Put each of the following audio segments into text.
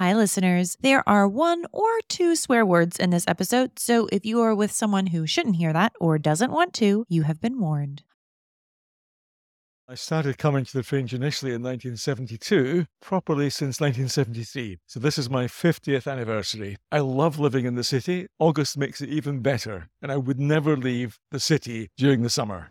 Hi, listeners. There are one or two swear words in this episode, so if you are with someone who shouldn't hear that or doesn't want to, you have been warned. I started coming to the Fringe initially in 1972, properly since 1973. So this is my 50th anniversary. I love living in the city. August makes it even better, and I would never leave the city during the summer.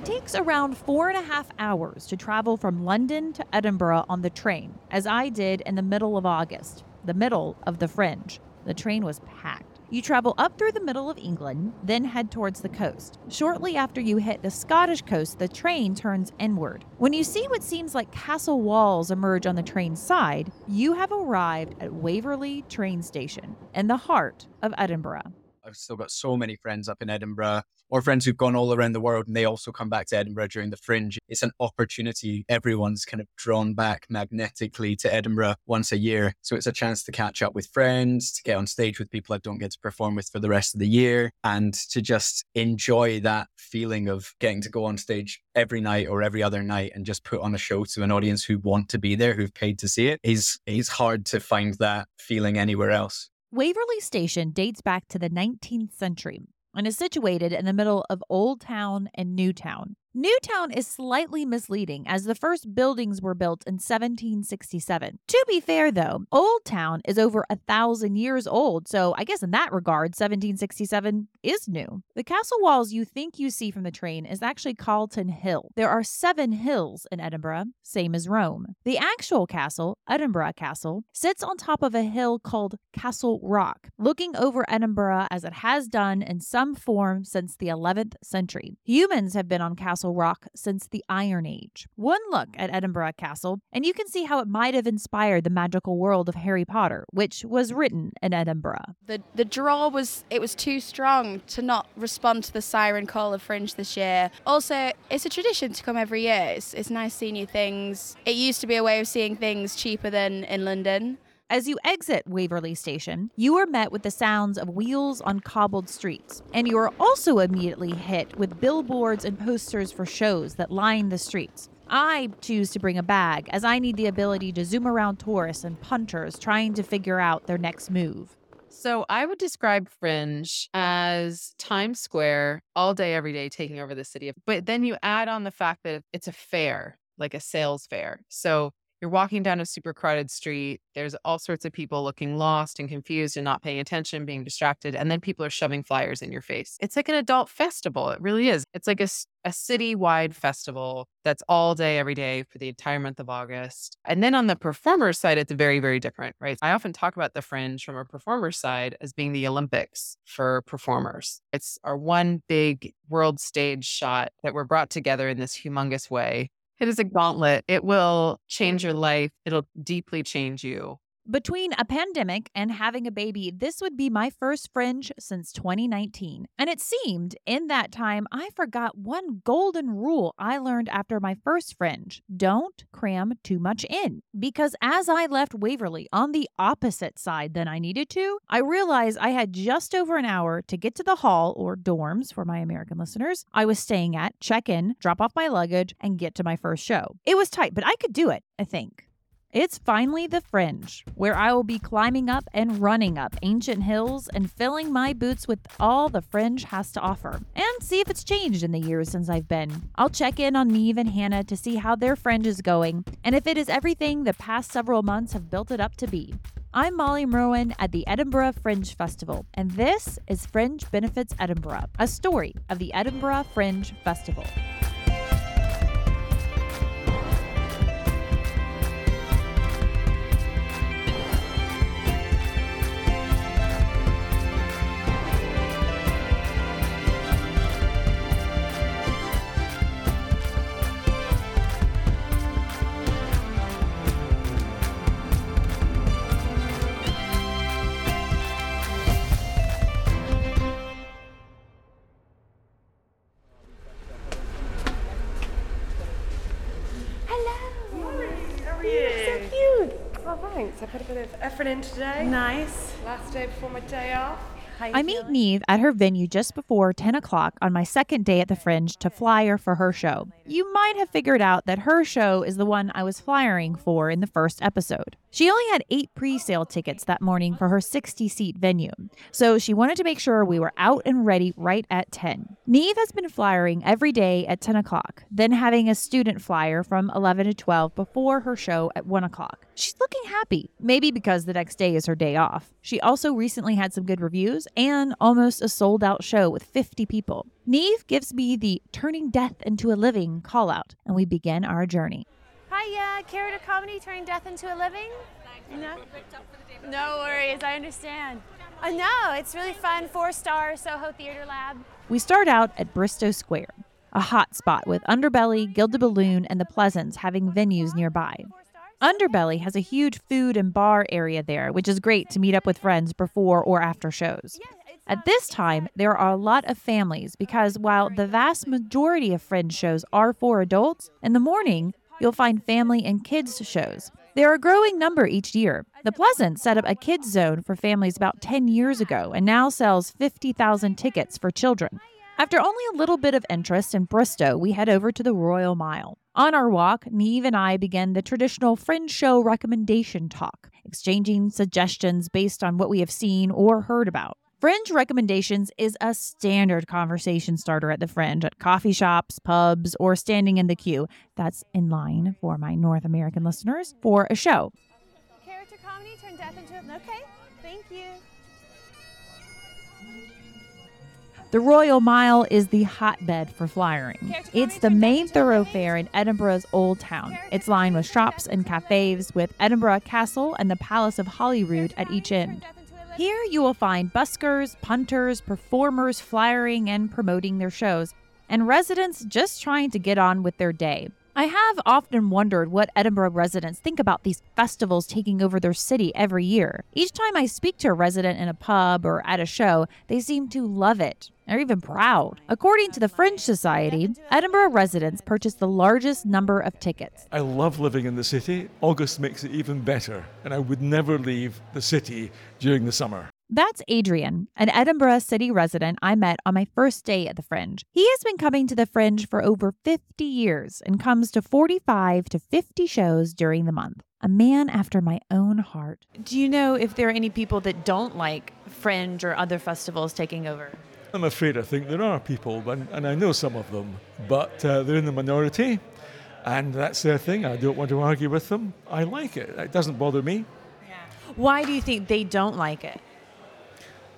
It takes around four and a half hours to travel from London to Edinburgh on the train, as I did in the middle of August, the middle of the fringe. The train was packed. You travel up through the middle of England, then head towards the coast. Shortly after you hit the Scottish coast, the train turns inward. When you see what seems like castle walls emerge on the train side, you have arrived at Waverley train station in the heart of Edinburgh. I've still got so many friends up in Edinburgh or friends who've gone all around the world and they also come back to Edinburgh during the fringe. It's an opportunity. Everyone's kind of drawn back magnetically to Edinburgh once a year. So it's a chance to catch up with friends, to get on stage with people I don't get to perform with for the rest of the year, and to just enjoy that feeling of getting to go on stage every night or every other night and just put on a show to an audience who want to be there, who've paid to see it. Is is hard to find that feeling anywhere else. Waverley Station dates back to the 19th century and is situated in the middle of Old Town and New Town. Newtown is slightly misleading as the first buildings were built in 1767. To be fair, though, Old Town is over a thousand years old, so I guess in that regard, 1767 is new. The castle walls you think you see from the train is actually Calton Hill. There are seven hills in Edinburgh, same as Rome. The actual castle, Edinburgh Castle, sits on top of a hill called Castle Rock, looking over Edinburgh as it has done in some form since the 11th century. Humans have been on Castle Castle Rock since the Iron Age. One look at Edinburgh Castle, and you can see how it might have inspired the magical world of Harry Potter, which was written in Edinburgh. The the draw was it was too strong to not respond to the siren call of Fringe this year. Also, it's a tradition to come every year. It's, it's nice seeing new things. It used to be a way of seeing things cheaper than in London. As you exit Waverley Station, you are met with the sounds of wheels on cobbled streets, and you are also immediately hit with billboards and posters for shows that line the streets. I choose to bring a bag as I need the ability to zoom around tourists and punters trying to figure out their next move. So I would describe Fringe as Times Square all day, every day, taking over the city. But then you add on the fact that it's a fair, like a sales fair. So you're walking down a super crowded street. There's all sorts of people looking lost and confused and not paying attention, being distracted. And then people are shoving flyers in your face. It's like an adult festival. It really is. It's like a, a festival that's all day, every day for the entire month of August. And then on the performer side, it's very, very different, right? I often talk about the fringe from a performer side as being the Olympics for performers. It's our one big world stage shot that we're brought together in this humongous way it is a gauntlet. It will change your life. It'll deeply change you. Between a pandemic and having a baby, this would be my first fringe since 2019. And it seemed in that time I forgot one golden rule I learned after my first fringe don't cram too much in. Because as I left Waverley on the opposite side than I needed to, I realized I had just over an hour to get to the hall or dorms for my American listeners I was staying at, check in, drop off my luggage, and get to my first show. It was tight, but I could do it, I think. It's finally the fringe, where I will be climbing up and running up ancient hills and filling my boots with all the fringe has to offer, and see if it's changed in the years since I've been. I'll check in on Niamh and Hannah to see how their fringe is going, and if it is everything the past several months have built it up to be. I'm Molly Merwin at the Edinburgh Fringe Festival, and this is Fringe Benefits Edinburgh, a story of the Edinburgh Fringe Festival. Thanks. I put a bit of effort in today. Nice. Last day before my day off. I meet Niamh at her venue just before 10 o'clock on my second day at the Fringe to flyer for her show. You might have figured out that her show is the one I was flyering for in the first episode. She only had eight pre sale tickets that morning for her 60 seat venue, so she wanted to make sure we were out and ready right at 10. Niamh has been flyering every day at 10 o'clock, then having a student flyer from 11 to 12 before her show at 1 o'clock. She's looking happy, maybe because the next day is her day off. She also recently had some good reviews and almost a sold out show with 50 people. Niamh gives me the turning death into a living call out, and we begin our journey. Hi, uh, character comedy turning death into a living? No, no worries, I understand. I know, it's really fun. Four star Soho Theater Lab. We start out at Bristo Square, a hot spot with Underbelly, Gilded Balloon, and the Pleasance having venues nearby. Underbelly has a huge food and bar area there, which is great to meet up with friends before or after shows. At this time, there are a lot of families because while the vast majority of Fringe shows are for adults, in the morning, you'll find family and kids shows. There are a growing number each year. The Pleasance set up a kids zone for families about 10 years ago and now sells 50,000 tickets for children. After only a little bit of interest in Bristo, we head over to the Royal Mile. On our walk, Niamh and I begin the traditional Fringe Show recommendation talk, exchanging suggestions based on what we have seen or heard about. Fringe recommendations is a standard conversation starter at the Fringe at coffee shops, pubs, or standing in the queue. That's in line for my North American listeners for a show. Character comedy turned death into a. Okay, thank you. The Royal Mile is the hotbed for flying. It's the main thoroughfare in Edinburgh's Old Town. It's lined with shops and cafes, with Edinburgh Castle and the Palace of Holyrood at each end. Here you will find buskers, punters, performers flyering and promoting their shows, and residents just trying to get on with their day. I have often wondered what Edinburgh residents think about these festivals taking over their city every year. Each time I speak to a resident in a pub or at a show, they seem to love it. They're even proud. According to the Fringe Society, Edinburgh residents purchase the largest number of tickets. I love living in the city. August makes it even better, and I would never leave the city during the summer. That's Adrian, an Edinburgh city resident I met on my first day at the Fringe. He has been coming to the Fringe for over 50 years and comes to 45 to 50 shows during the month. A man after my own heart. Do you know if there are any people that don't like Fringe or other festivals taking over? I'm afraid I think there are people, and, and I know some of them, but uh, they're in the minority, and that's their thing. I don't want to argue with them. I like it, it doesn't bother me. Why do you think they don't like it?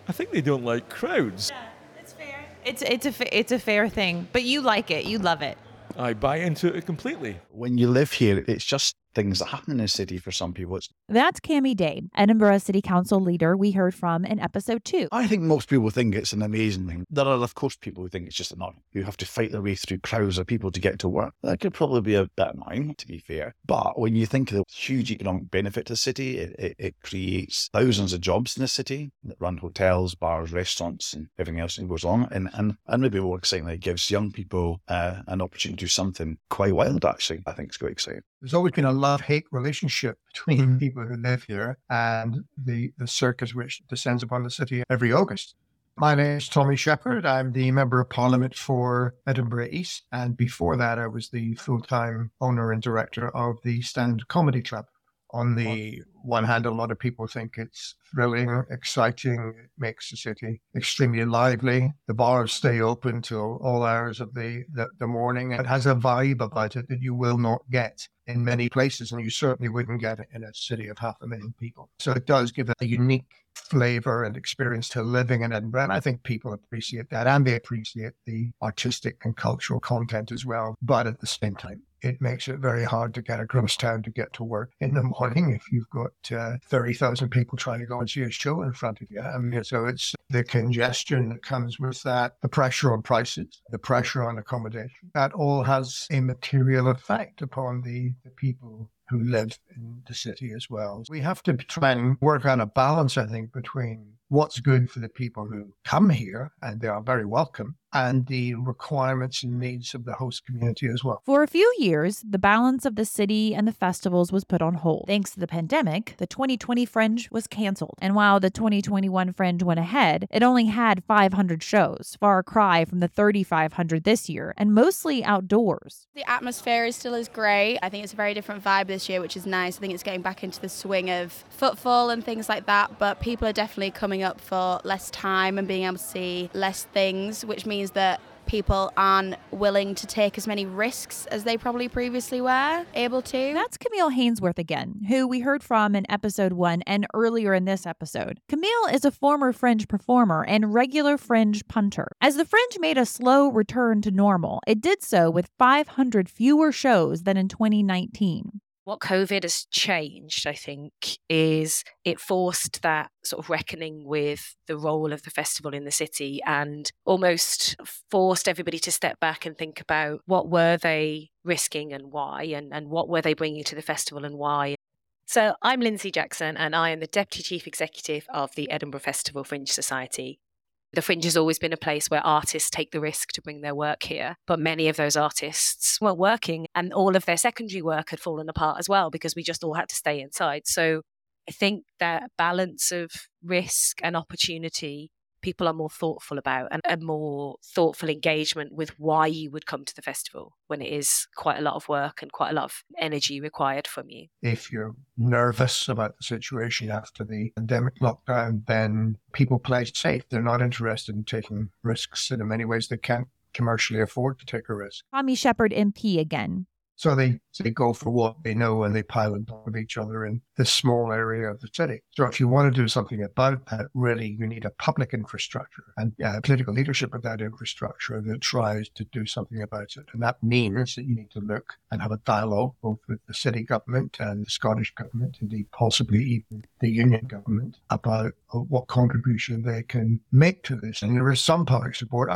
I think they don't like crowds. Yeah, it's fair. It's it's a it's a fair thing, but you like it. You love it. I buy into it completely. When you live here, it's just things that happen in the city for some people. It's, That's Cammy Day, Edinburgh City Council leader we heard from in episode two. I think most people think it's an amazing thing. There are, of course, people who think it's just annoying. Who have to fight their way through crowds of people to get to work. That could probably be a bit annoying, to be fair. But when you think of the huge economic benefit to the city, it, it, it creates thousands of jobs in the city that run hotels, bars, restaurants, and everything else that goes on. And and, and maybe more excitingly, it gives young people uh, an opportunity to do something quite wild, actually. I think it's quite exciting. There's always been a love hate relationship between mm-hmm. people who live here and the, the circus which descends upon the city every August. My name is Tommy Sheppard. I'm the Member of Parliament for Edinburgh East. And before that, I was the full time owner and director of the Stand Comedy Club. On the one hand, a lot of people think it's thrilling, mm-hmm. exciting, it makes the city extremely lively. The bars stay open till all hours of the, the, the morning. It has a vibe about it that you will not get in many places, and you certainly wouldn't get it in a city of half a million people. So it does give a unique flavor and experience to living in Edinburgh. And I think people appreciate that and they appreciate the artistic and cultural content as well. But at the same time, it makes it very hard to get across town to get to work in the morning if you've got uh, 30,000 people trying to go and see a show in front of you. I mean, so it's the congestion that comes with that, the pressure on prices, the pressure on accommodation. That all has a material effect upon the, the people who live in the city as well. We have to try and work out a balance, I think, between what's good for the people who come here and they are very welcome and the requirements and needs of the host community as well. For a few years, the balance of the city and the festivals was put on hold. Thanks to the pandemic, the 2020 Fringe was canceled. And while the 2021 Fringe went ahead, it only had 500 shows, far cry from the 3,500 this year, and mostly outdoors. The atmosphere is still as great. I think it's a very different vibe this year, which is nice. I think it's getting back into the swing of footfall and things like that, but people are definitely coming up for less time and being able to see less things, which means that people aren't willing to take as many risks as they probably previously were able to. That's Camille Hainsworth again, who we heard from in episode one and earlier in this episode. Camille is a former Fringe performer and regular Fringe punter. As the Fringe made a slow return to normal, it did so with 500 fewer shows than in 2019. What COVID has changed, I think, is it forced that sort of reckoning with the role of the festival in the city and almost forced everybody to step back and think about what were they risking and why, and, and what were they bringing to the festival and why. So, I'm Lindsay Jackson, and I am the Deputy Chief Executive of the Edinburgh Festival Fringe Society. The Fringe has always been a place where artists take the risk to bring their work here, but many of those artists weren't working and all of their secondary work had fallen apart as well because we just all had to stay inside. So I think that balance of risk and opportunity people are more thoughtful about and a more thoughtful engagement with why you would come to the festival when it is quite a lot of work and quite a lot of energy required from you. If you're nervous about the situation after the pandemic lockdown, then people play safe. They're not interested in taking risks. And in many ways, they can't commercially afford to take a risk. Tommy Sheppard MP again. So they, they go for what they know and they pile on top of each other in this small area of the city. So if you want to do something about that, really you need a public infrastructure and uh, political leadership of that infrastructure that tries to do something about it. And that means that you need to look and have a dialogue both with the city government and the Scottish government, indeed possibly even the union government, about uh, what contribution they can make to this. And there is some public support.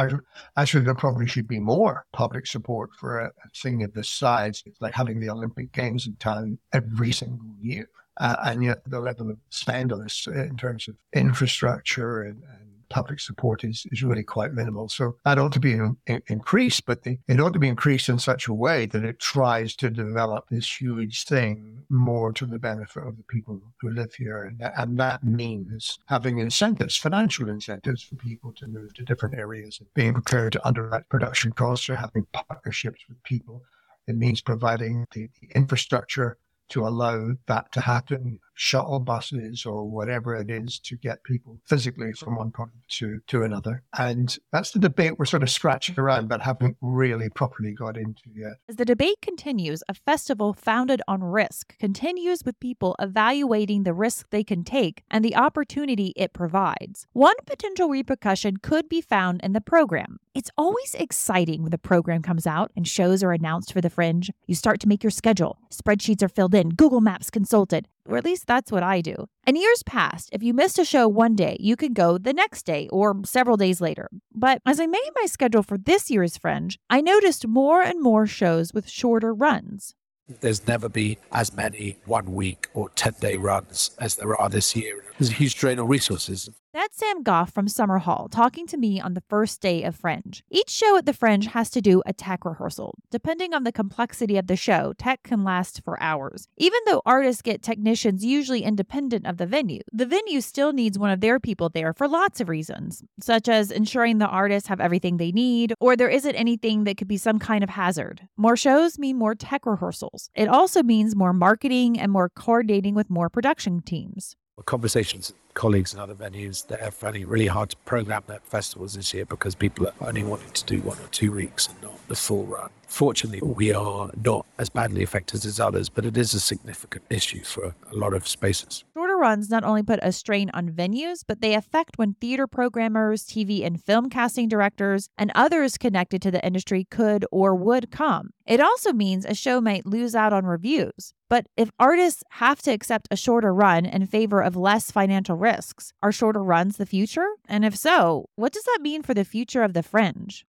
Actually, there probably should be more public support for a thing of this size. It's like having the Olympic Games in town every single year. Uh, and yet the level of spend on this uh, in terms of infrastructure and, and public support is, is really quite minimal. So that ought to be in, in, increased, but the, it ought to be increased in such a way that it tries to develop this huge thing more to the benefit of the people who live here. And that, and that means having incentives, financial incentives for people to move to different areas and being prepared to underwrite production costs or having partnerships with people. It means providing the, infrastructure to allow that to happen, shuttle buses or whatever it is to get people physically from one point to, to another. And that's the debate we're sort of scratching around, but haven't really properly got into yet. As the debate continues, a festival founded on risk continues with people evaluating the risk they can take and the opportunity it provides. One potential repercussion could be found in the program. It's always exciting when the program comes out and shows are announced for the fringe. You start to make your schedule, spreadsheets are filled in, Google Maps consulted, or at least that's what I do. In years past, if you missed a show one day, you could go the next day or several days later. But as I made my schedule for this year's Fringe, I noticed more and more shows with shorter runs. There's never been as many one week or 10 day runs as there are this year. There's a huge drain on resources. That's Sam Goff from Summerhall talking to me on the first day of Fringe. Each show at the Fringe has to do a tech rehearsal. Depending on the complexity of the show, tech can last for hours. Even though artists get technicians usually independent of the venue, the venue still needs one of their people there for lots of reasons, such as ensuring the artists have everything they need, or there isn't anything that could be some kind of hazard. More shows mean more tech rehearsals. It also means more marketing and more coordinating with more production teams conversations colleagues in other venues that are finding it really hard to program their festivals this year because people are only wanting to do one or two weeks and not the full run. Fortunately, we are not as badly affected as others, but it is a significant issue for a lot of spaces. Runs not only put a strain on venues, but they affect when theater programmers, TV and film casting directors, and others connected to the industry could or would come. It also means a show might lose out on reviews. But if artists have to accept a shorter run in favor of less financial risks, are shorter runs the future? And if so, what does that mean for the future of the fringe?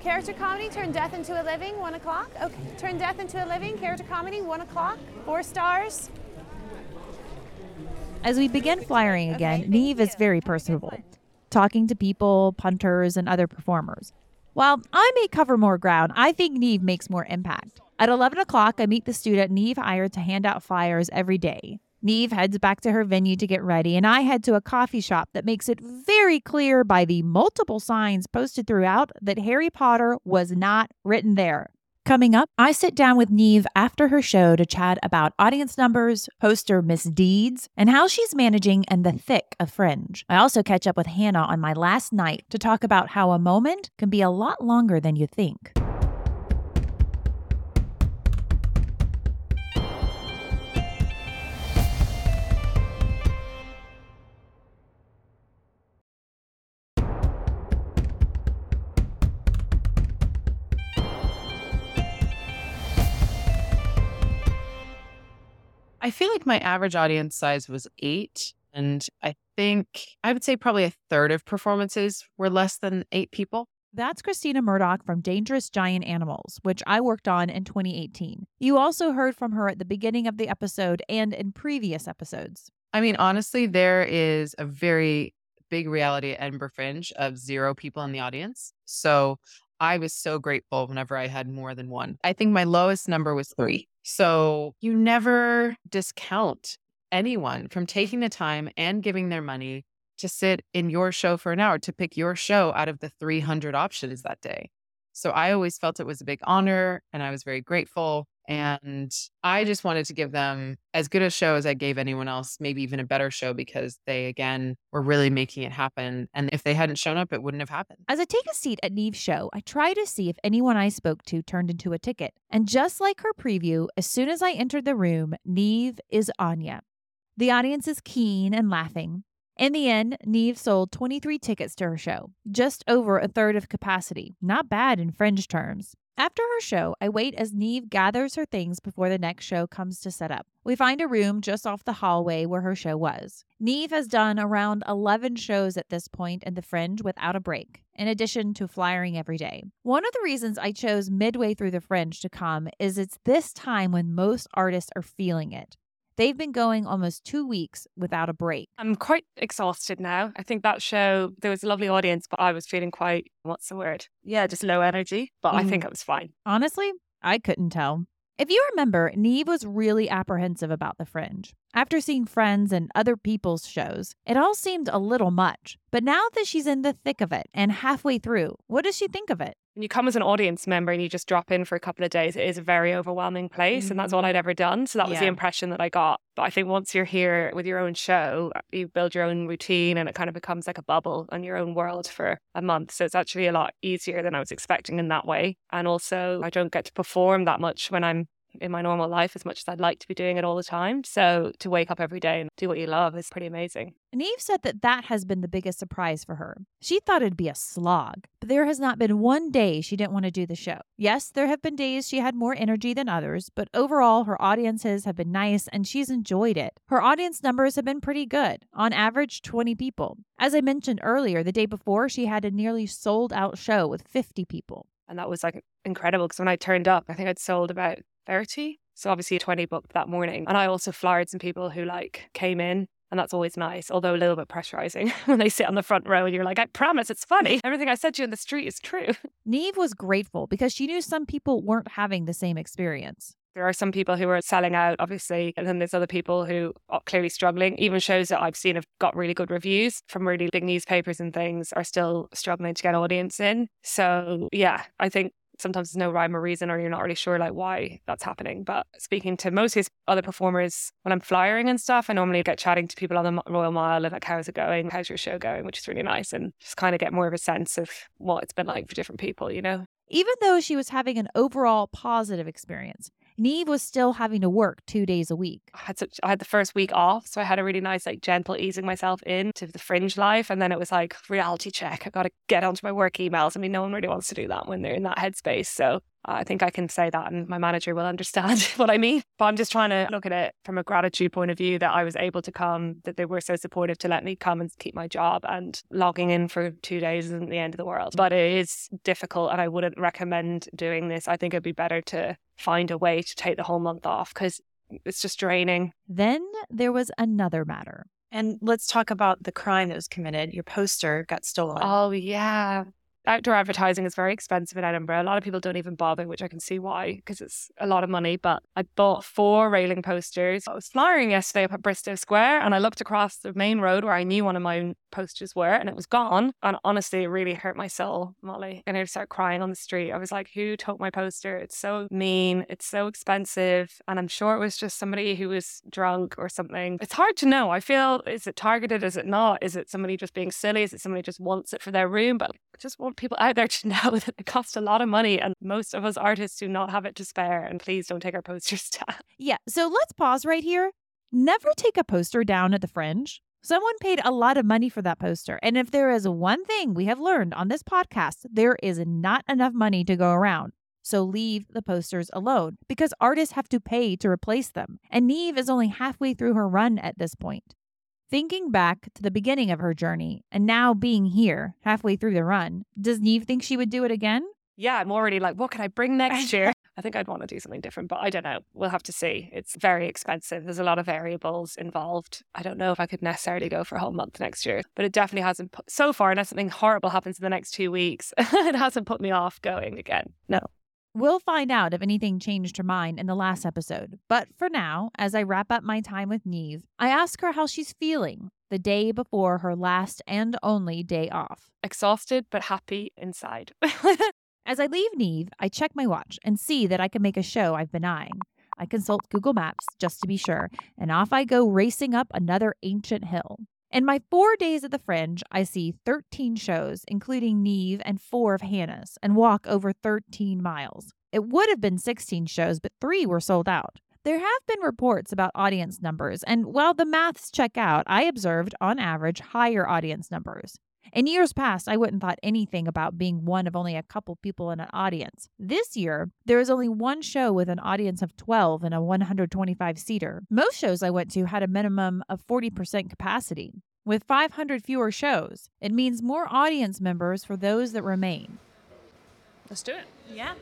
Character comedy, turn death into a living, one o'clock. Okay, turn death into a living, character comedy, one o'clock, four stars. As we begin flyering again, Niamh is very personable. talking to people, punters, and other performers. While I may cover more ground, I think Niamh makes more impact. At 11 o'clock, I meet the student Niamh hired to hand out flyers every day. Niamh heads back to her venue to get ready, and I head to a coffee shop that makes it very clear by the multiple signs posted throughout that Harry Potter was not written there. Coming up, I sit down with Niamh after her show to chat about audience numbers, poster misdeeds, and how she's managing in the thick of Fringe. I also catch up with Hannah on my last night to talk about how a moment can be a lot longer than you think. I feel like my average audience size was eight. And I think I would say probably a third of performances were less than eight people. That's Christina Murdoch from Dangerous Giant Animals, which I worked on in 2018. You also heard from her at the beginning of the episode and in previous episodes. I mean, honestly, there is a very big reality at Edinburgh Fringe of zero people in the audience. So I was so grateful whenever I had more than one. I think my lowest number was three. So you never discount anyone from taking the time and giving their money to sit in your show for an hour to pick your show out of the 300 options that day. So I always felt it was a big honor and I was very grateful. And I just wanted to give them as good a show as I gave anyone else, maybe even a better show because they, again, were really making it happen. And if they hadn't shown up, it wouldn't have happened. As I take a seat at Niamh's show, I try to see if anyone I spoke to turned into a ticket. And just like her preview, as soon as I entered the room, Niamh is Anya. The audience is keen and laughing. In the end, Niamh sold 23 tickets to her show, just over a third of capacity. Not bad in fringe terms. After her show, I wait as Niamh gathers her things before the next show comes to set up. We find a room just off the hallway where her show was. Niamh has done around 11 shows at this point in the Fringe without a break, in addition to flyering every day. One of the reasons I chose midway through the Fringe to come is it's this time when most artists are feeling it. They've been going almost two weeks without a break. I'm quite exhausted now. I think that show, there was a lovely audience, but I was feeling quite, what's the word? Yeah, just low energy, but mm. I think Mhm. it was fine. Honestly, I couldn't tell. If you remember, Niamh was really apprehensive about the fringe. After seeing friends and other people's shows, it all seemed a little much. But now that she's in the thick of it and halfway through, what does she think of it? When you come as an audience member and you just drop in for a couple of days, it is a very overwhelming place. And that's mm-hmm. all I'd ever done. So that was the impression that I got. But I think once you're here with your own show, you build your own routine and it kind of becomes like a bubble on your own world for a month. So it's actually a lot easier than I was expecting in that way. And also, I don't get to perform that much when I'm in my normal life as much as I'd like to be doing it all the time. So to wake up every day and do what you love is pretty amazing. And Eve said that that has been the biggest surprise for her. She thought it'd be a slog, but there has not been one day she didn't want to do the show. Yes, there have been days she had more energy than others, but overall, her audiences have been nice and she's enjoyed it. Her audience numbers have been pretty good, on average, 20 people. As I mentioned earlier, the day before, she had a nearly sold out show with 50 people. And that was like incredible because when I turned up, I think I'd sold about 30. So obviously a 20 booked that morning. And I also flyed some people who like came in. And that's always nice, although a little bit pressurizing when they sit on the front row and you're like, I promise it's funny. Everything I said to you in the street is true. Niamh was grateful because she knew some people weren't having the same experience. There are some people who are selling out, obviously, and then there's other people who are clearly struggling. Even shows that I've seen have got really good reviews from really big newspapers and things are still struggling to get audience in. So, yeah, I think sometimes there's no rhyme or reason or you're not really sure like why that's happening. But speaking to most of these other performers when i'm flyering and stuff i normally get chatting to people on the royal mile and like how's it going how's your show going which is really nice and just kind of get more of a sense of what it's been like for different people you know? Even though she was having an overall positive experience, Niamh was still having to work two days a week. I had such, I had the first week off, so I had a really nice, like, gentle easing myself into the fringe life, and then it was like reality check. I got to get onto my work emails. I mean, no one really wants to do that when they're in that headspace. So I think I can say that, and my manager will understand what I mean. But I'm just trying to look at it from a gratitude point of view that I was able to come, that they were so supportive to let me come and keep my job, and logging in for two days isn't the end of the world. But it is difficult, and I wouldn't recommend doing this. I think it'd be better to find a way to take the whole month off because it's just draining. Then there was another matter. And let's talk about the crime that was committed. Your poster got stolen. Oh, yeah. Outdoor advertising is very expensive in Edinburgh. A lot of people don't even bother, which I can see why, because it's a lot of money. But I bought four railing posters. I was flying yesterday up at Bristo Square and I looked across the main road where I knew one of my posters were and it was gone. And honestly, it really hurt my soul, Molly. And I started crying on the street. I was like, who took my poster? It's so mean. It's so expensive. And I'm sure it was just somebody who was drunk or something. It's hard to know. I feel, is it targeted? Is it not? Is it somebody just being silly? Is it somebody just wants it for their room? But just want people out there to know that it costs a lot of money and most of us artists do not have it to spare. And please don't take our posters down. Yeah, so let's pause right here. Never take a poster down at the fringe. Someone paid a lot of money for that poster. And if there is one thing we have learned on this podcast, there is not enough money to go around. So leave the posters alone because artists have to pay to replace them. And Niamh is only halfway through her run at this point. Thinking back to the beginning of her journey and now being here halfway through the run, does Niamh think she would do it again? Yeah, I'm already like, what can I bring next year? I think I'd want to do something different, but I don't know. We'll have to see. It's very expensive. There's a lot of variables involved. I don't know if I could necessarily go for a whole month next year, but it definitely hasn't put, so far, unless something horrible happens in the next two weeks, it hasn't put me off going again. No. We'll find out if anything changed her mind in the last episode. But for now, as I wrap up my time with Niamh, I ask her how she's feeling the day before her last and only day off. Exhausted, but happy inside. As I leave Niamh, I check my watch and see that I can make a show I've been eyeing. I consult Google Maps just to be sure, and off I go racing up another ancient hill. In my four days at the Fringe, I see 13 shows, including Niamh and four of Hannah's, and walk over 13 miles. It would have been 16 shows, but three were sold out. There have been reports about audience numbers, and while the maths check out, I observed, on average, higher audience numbers. In years past, I wouldn't thought anything about being one of only a couple people in an audience. This year, there is only one show with an audience of 12 in a 125 seater. Most shows I went to had a minimum of 40% capacity. With 500 fewer shows, it means more audience members for those that remain. Let's do it. Yeah.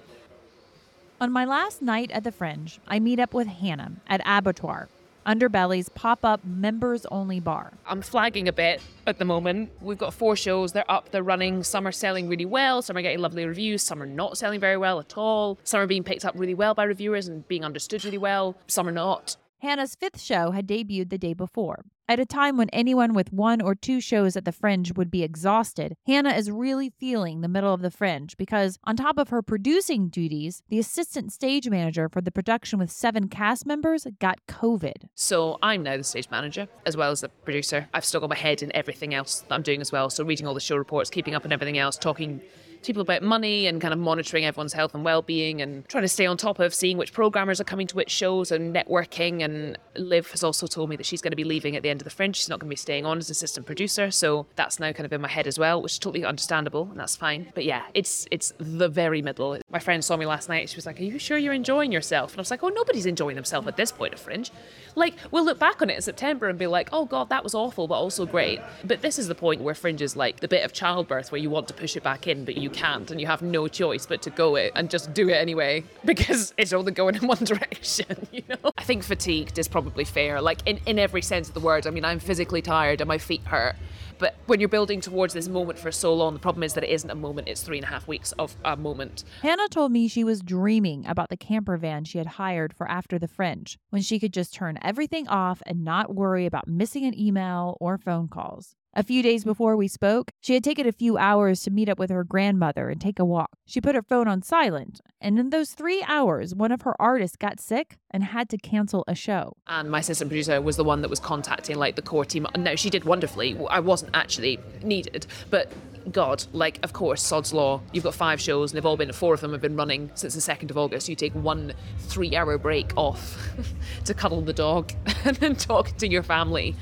On my last night at the Fringe, I meet up with Hannah at Abattoir, Underbelly's pop up members only bar. I'm flagging a bit at the moment. We've got four shows, they're up, they're running. Some are selling really well, some are getting lovely reviews, some are not selling very well at all. Some are being picked up really well by reviewers and being understood really well, some are not. Hannah's fifth show had debuted the day before. At a time when anyone with one or two shows at the Fringe would be exhausted, Hannah is really feeling the middle of the Fringe because, on top of her producing duties, the assistant stage manager for the production with seven cast members got COVID. So I'm now the stage manager as well as the producer. I've still got my head in everything else that I'm doing as well. So reading all the show reports, keeping up on everything else, talking people about money and kind of monitoring everyone's health and well-being and trying to stay on top of seeing which programmers are coming to which shows and networking. And Liv has also told me that she's going to be leaving at the end of the Fringe. She's not going to be staying on as assistant producer. So that's now kind of in my head as well which is totally understandable and that's fine. But yeah it's it's the very middle. My friend saw me last night. She was like are you sure you're enjoying yourself? And I was like oh nobody's enjoying themselves at this point of Fringe. Like we'll look back on it in September and be like oh god that was awful but also great. But this is the point where Fringe is like the bit of childbirth where you want to push it back in but you can't and you have no choice but to go it and just do it anyway because it's only going in one direction, you know? I think fatigued is probably fair, like in, in every sense of the word. I mean, I'm physically tired and my feet hurt. But when you're building towards this moment for so long, the problem is that it isn't a moment, it's three and a half weeks of a moment. Hannah told me she was dreaming about the camper van she had hired for after the fringe, when she could just turn everything off and not worry about missing an email or phone calls. A few days before we spoke, she had taken a few hours to meet up with her grandmother and take a walk. She put her phone on silent, and in those three hours, one of her artists got sick and had to cancel a show. And my assistant producer was the one that was contacting like the core team. No, she did wonderfully. I wasn't actually needed, but God, like, of course, Sod's Law. You've got five shows, and they've all been, four of them have been running since the 2nd of August. You take one three hour break off to cuddle the dog and then talk to your family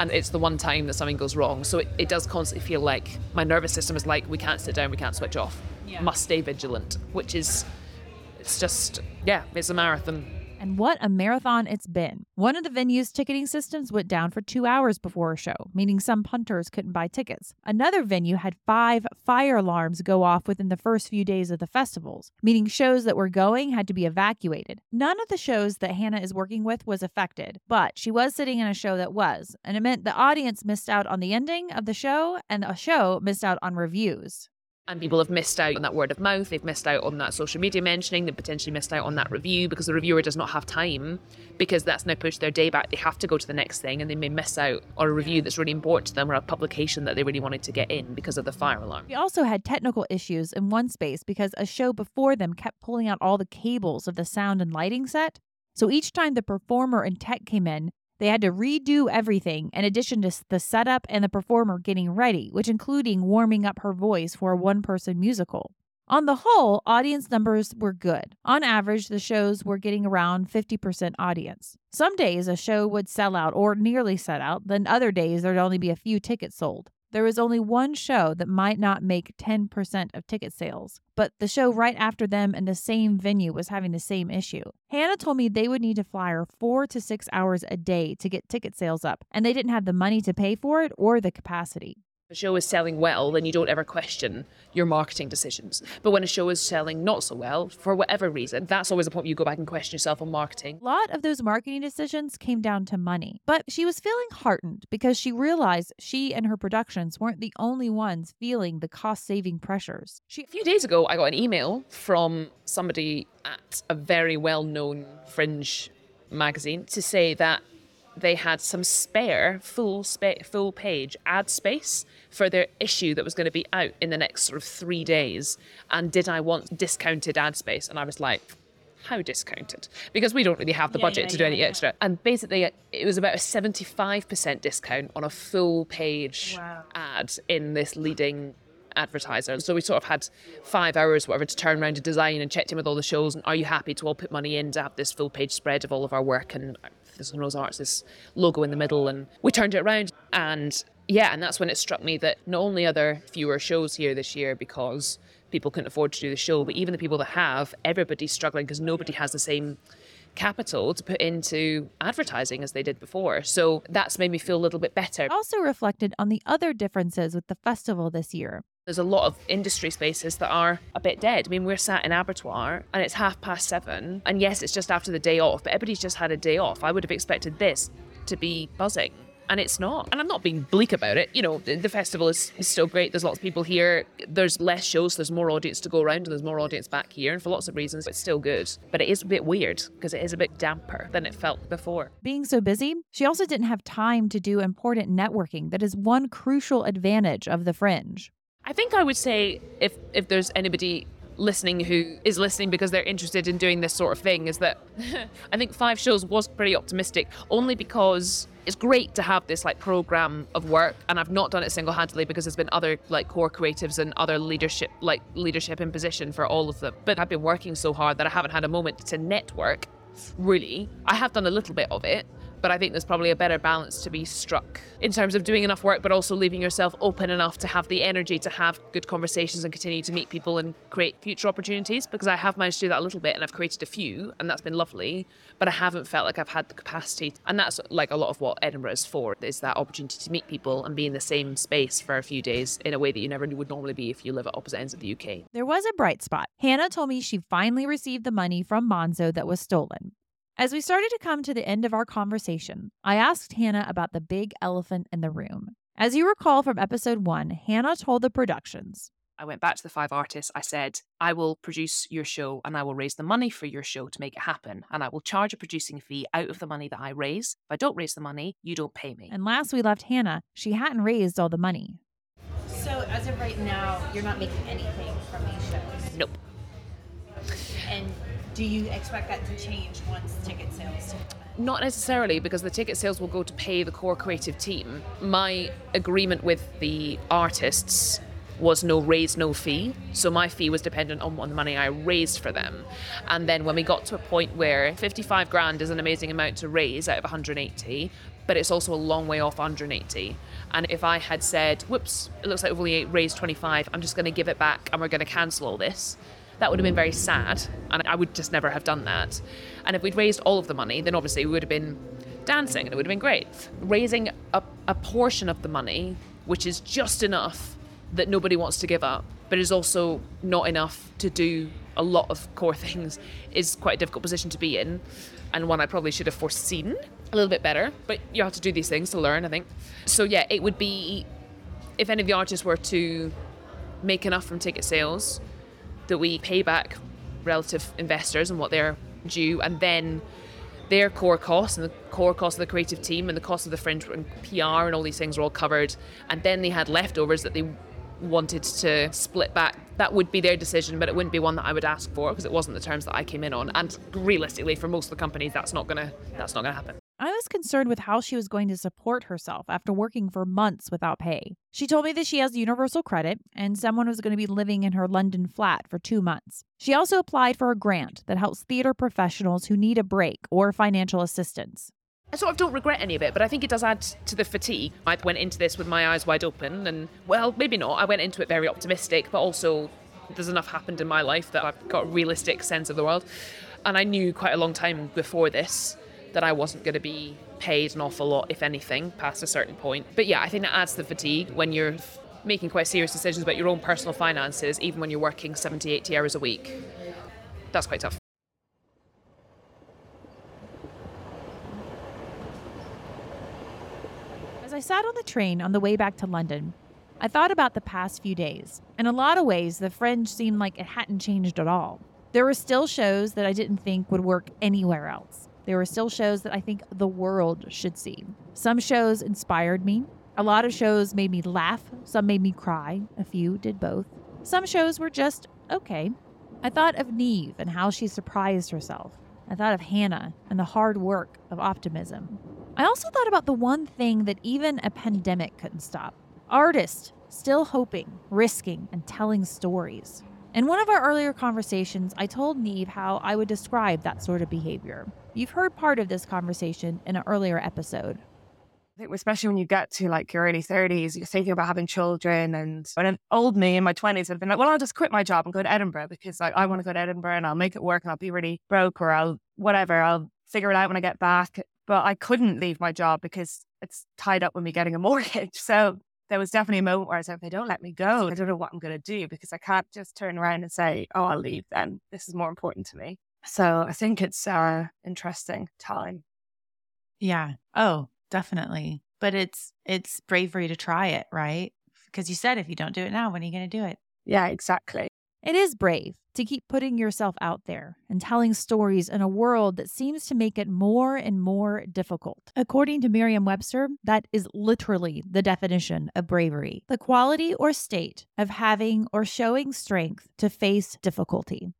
and it's the one time that something goes wrong. So it, it does constantly feel like my nervous system is like, we can't sit down, we can't switch off. Yeah. Must stay vigilant, which is, it's just, yeah, it's a marathon. And what a marathon it's been. One of the venue's ticketing systems went down for two hours before a show, meaning some punters couldn't buy tickets. Another venue had five fire alarms go off within the first few days of the festivals, meaning shows that were going had to be evacuated. None of the shows that Hannah is working with was affected, but she was sitting in a show that was, and it meant the audience missed out on the ending of the show and the show missed out on reviews. And people have missed out on that word of mouth, they've missed out on that social media mentioning, they've potentially missed out on that review because the reviewer does not have time because that's now pushed their day back. They have to go to the next thing and they may miss out on a review that's really important to them or a publication that they really wanted to get in because of the fire alarm. We also had technical issues in one space because a show before them kept pulling out all the cables of the sound and lighting set. So each time the performer and tech came in, they had to redo everything in addition to the setup and the performer getting ready, which including warming up her voice for a one person musical. On the whole, audience numbers were good. On average, the shows were getting around 50% audience. Some days a show would sell out or nearly sell out, then other days there'd only be a few tickets sold. There was only one show that might not make 10% of ticket sales, but the show right after them in the same venue was having the same issue. Hannah told me they would need to fly her four to six hours a day to get ticket sales up, and they didn't have the money to pay for it or the capacity a show is selling well, then you don't ever question your marketing decisions. But when a show is selling not so well, for whatever reason, that's always a point you go back and question yourself on marketing. A lot of those marketing decisions came down to money. But she was feeling heartened because she realized she and her productions weren't the only ones feeling the cost saving pressures. She- a few days ago, I got an email from somebody at a very well known fringe magazine to say that they had some spare full spa- full page ad space for their issue that was going to be out in the next sort of three days. And did I want discounted ad space? And I was like, how discounted? Because we don't really have the yeah, budget yeah, to do yeah, any extra. And basically, it was about a 75% discount on a full page wow. ad in this leading advertiser. And so we sort of had five hours, whatever, to turn around to design and checked in with all the shows. And are you happy to all put money in to have this full page spread of all of our work? And there's Rose Arts, this logo in the middle. And we turned it around. And yeah, and that's when it struck me that not only are there fewer shows here this year because people couldn't afford to do the show, but even the people that have, everybody's struggling because nobody has the same capital to put into advertising as they did before. So that's made me feel a little bit better. Also reflected on the other differences with the festival this year. There's a lot of industry spaces that are a bit dead. I mean, we're sat in abattoir and it's half past seven. And yes, it's just after the day off, but everybody's just had a day off. I would have expected this to be buzzing and it's not. And I'm not being bleak about it. You know, the, festival is, is, still great. There's lots of people here. There's less shows. There's more audience to go around, and there's more audience back here. And for lots of reasons, it's still good. But it is a bit weird because it is a bit damper than it felt before. Being so busy, she also didn't have time to do important networking that is one crucial advantage of the fringe. I think I would say if if there's anybody listening who is listening because they're interested in doing this sort of thing is that I think five shows was pretty optimistic only because it's great to have this like program of work and I've not done it single-handedly because there's been other like core creatives and other leadership like leadership in position for all of them. But I've been working so hard that I haven't had a moment to network really. I have done a little bit of it but I think there's probably a better balance to be struck in terms of doing enough work, but also leaving yourself open enough to have the energy to have good conversations and continue to meet people and create future opportunities. Because I have managed to do that a little bit and I've created a few, and that's been lovely, but I haven't felt like I've had the capacity. And that's like a lot of what Edinburgh is for is that opportunity to meet people and be in the same space for a few days in a way that you never would normally be if you live at opposite ends of the UK. There was a bright spot. Hannah told me she finally received the money from Monzo that was stolen. As we started to come to the end of our conversation, I asked Hannah about the big elephant in the room. As you recall from episode one, Hannah told the productions. I went back to the five artists. I said, I will produce your show and I will raise the money for your show to make it happen. And I will charge a producing fee out of the money that I raise. If I don't raise the money, you don't pay me. And last we left Hannah, she hadn't raised all the money. So as of right now, you're not making anything from these shows? Nope. And do you expect that to change once ticket sales? Not necessarily, because the ticket sales will go to pay the core creative team. My agreement with the artists was no raise, no fee. So my fee was dependent on, the money I raised for them. And then when we got to a point where 55 grand is an amazing amount to raise out of 180, but it's also a long way off 180. And if I had said, whoops, it looks like we've only raised 25, I'm just going to give it back and we're going to cancel all this, that would have been very sad. And I would just never have done that. And if we'd raised all of the money, then obviously we would have been dancing and it would have been great. Raising a, a portion of the money, which is just enough that nobody wants to give up, but is also not enough to do a lot of core things, is quite a difficult position to be in. And one I probably should have foreseen a little bit better. But you have to do these things to learn, I think. So yeah, it would be if any of the artists were to make enough from ticket sales that we pay back relative investors and what they're due, and then their core costs and the core costs of the creative team and the cost of the fringe and PR and all these things were all covered, and then they had leftovers that they wanted to split back, that would be their decision, but it wouldn't be one that I would ask for because it wasn't the terms that I came in on. And realistically, for most of the companies, that's not gonna that's not gonna happen. I was concerned with how she was going to support herself after working for months without pay. She told me that she has universal credit and someone was going to be living in her London flat for two months. She also applied for a grant that helps theater professionals who need a break or financial assistance. I sort of don't regret any of it, but I think it does add to the fatigue. I went into this with my eyes wide open, and well, maybe not. I went into it very optimistic, but also there's enough happened in my life that I've got a realistic sense of the world. And I knew quite a long time before this that I wasn't going to be paid an awful lot, if anything, past a certain point. But yeah, I think that adds to the fatigue when you're making quite serious decisions about your own personal finances, even when you're working 70, 80 hours a week. That's quite tough. As I sat on the train on the way back to London, I thought about the past few days. In a lot of ways, the fringe seemed like it hadn't changed at all. There were still shows that I didn't think would work anywhere else. There were still shows that I think the world should see. Some shows inspired me. A lot of shows made me laugh. Some made me cry. A few did both. Some shows were just okay. I thought of Niamh and how she surprised herself. I thought of Hannah and the hard work of optimism. I also thought about the one thing that even a pandemic couldn't stop artists still hoping, risking, and telling stories. In one of our earlier conversations, I told Niamh how I would describe that sort of behavior. You've heard part of this conversation in an earlier episode. I think especially when you get to like your early 30s, you're thinking about having children. And when an old me in my 20s would have been like, well, I'll just quit my job and go to Edinburgh because like, I want to go to Edinburgh and I'll make it work and I'll be really broke or I'll whatever, I'll figure it out when I get back. But I couldn't leave my job because it's tied up with me getting a mortgage. So there was definitely a moment where I said, if they don't let me go, I don't know what I'm going to do because I can't just turn around and say, oh, I'll leave then. This is more important to me. So I think it's an interesting time. Yeah. Oh, definitely. But it's it's bravery to try it, right? Because you said if you don't do it now, when are you going to do it? Yeah, exactly. It is brave to keep putting yourself out there and telling stories in a world that seems to make it more and more difficult. According to Merriam Webster, that is literally the definition of bravery the quality or state of having or showing strength to face difficulty.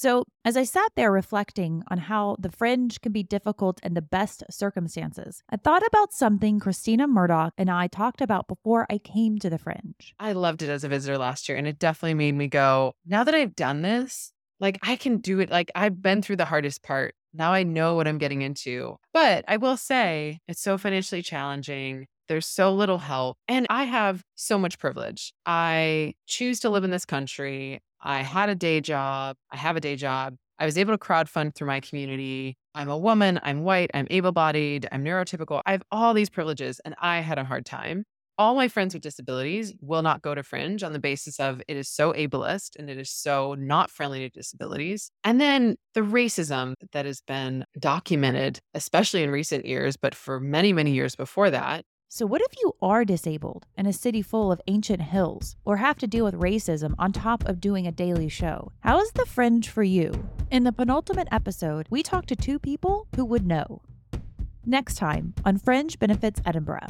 So, as I sat there reflecting on how the fringe can be difficult in the best circumstances, I thought about something Christina Murdoch and I talked about before I came to the fringe. I loved it as a visitor last year, and it definitely made me go, now that I've done this, like I can do it. Like I've been through the hardest part. Now I know what I'm getting into. But I will say, it's so financially challenging. There's so little help. And I have so much privilege. I choose to live in this country. I had a day job. I have a day job. I was able to crowdfund through my community. I'm a woman. I'm white. I'm able bodied. I'm neurotypical. I have all these privileges, and I had a hard time. All my friends with disabilities will not go to Fringe on the basis of it is so ableist and it is so not friendly to disabilities. And then the racism that has been documented, especially in recent years, but for many, many years before that, So, what if you are disabled in a city full of ancient hills or have to deal with racism on top of doing a daily show? How is the fringe for you? In the penultimate episode, we talked to two people who would know. Next time on Fringe Benefits Edinburgh.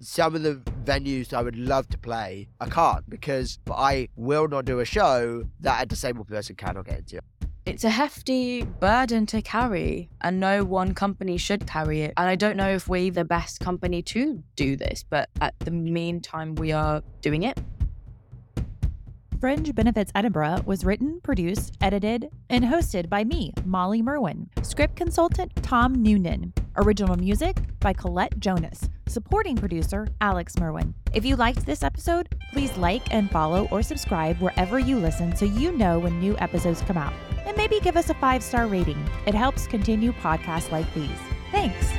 Some of the venues I would love to play, I can't because I will not do a show that a disabled person cannot get into. It's a hefty burden to carry, and no one company should carry it. And I don't know if we're the best company to do this, but at the meantime, we are doing it. Fringe Benefits Edinburgh was written, produced, edited, and hosted by me, Molly Merwin. Script consultant Tom Noonan. Original music by Colette Jonas. Supporting producer Alex Merwin. If you liked this episode, please like and follow or subscribe wherever you listen so you know when new episodes come out. And maybe give us a five star rating. It helps continue podcasts like these. Thanks.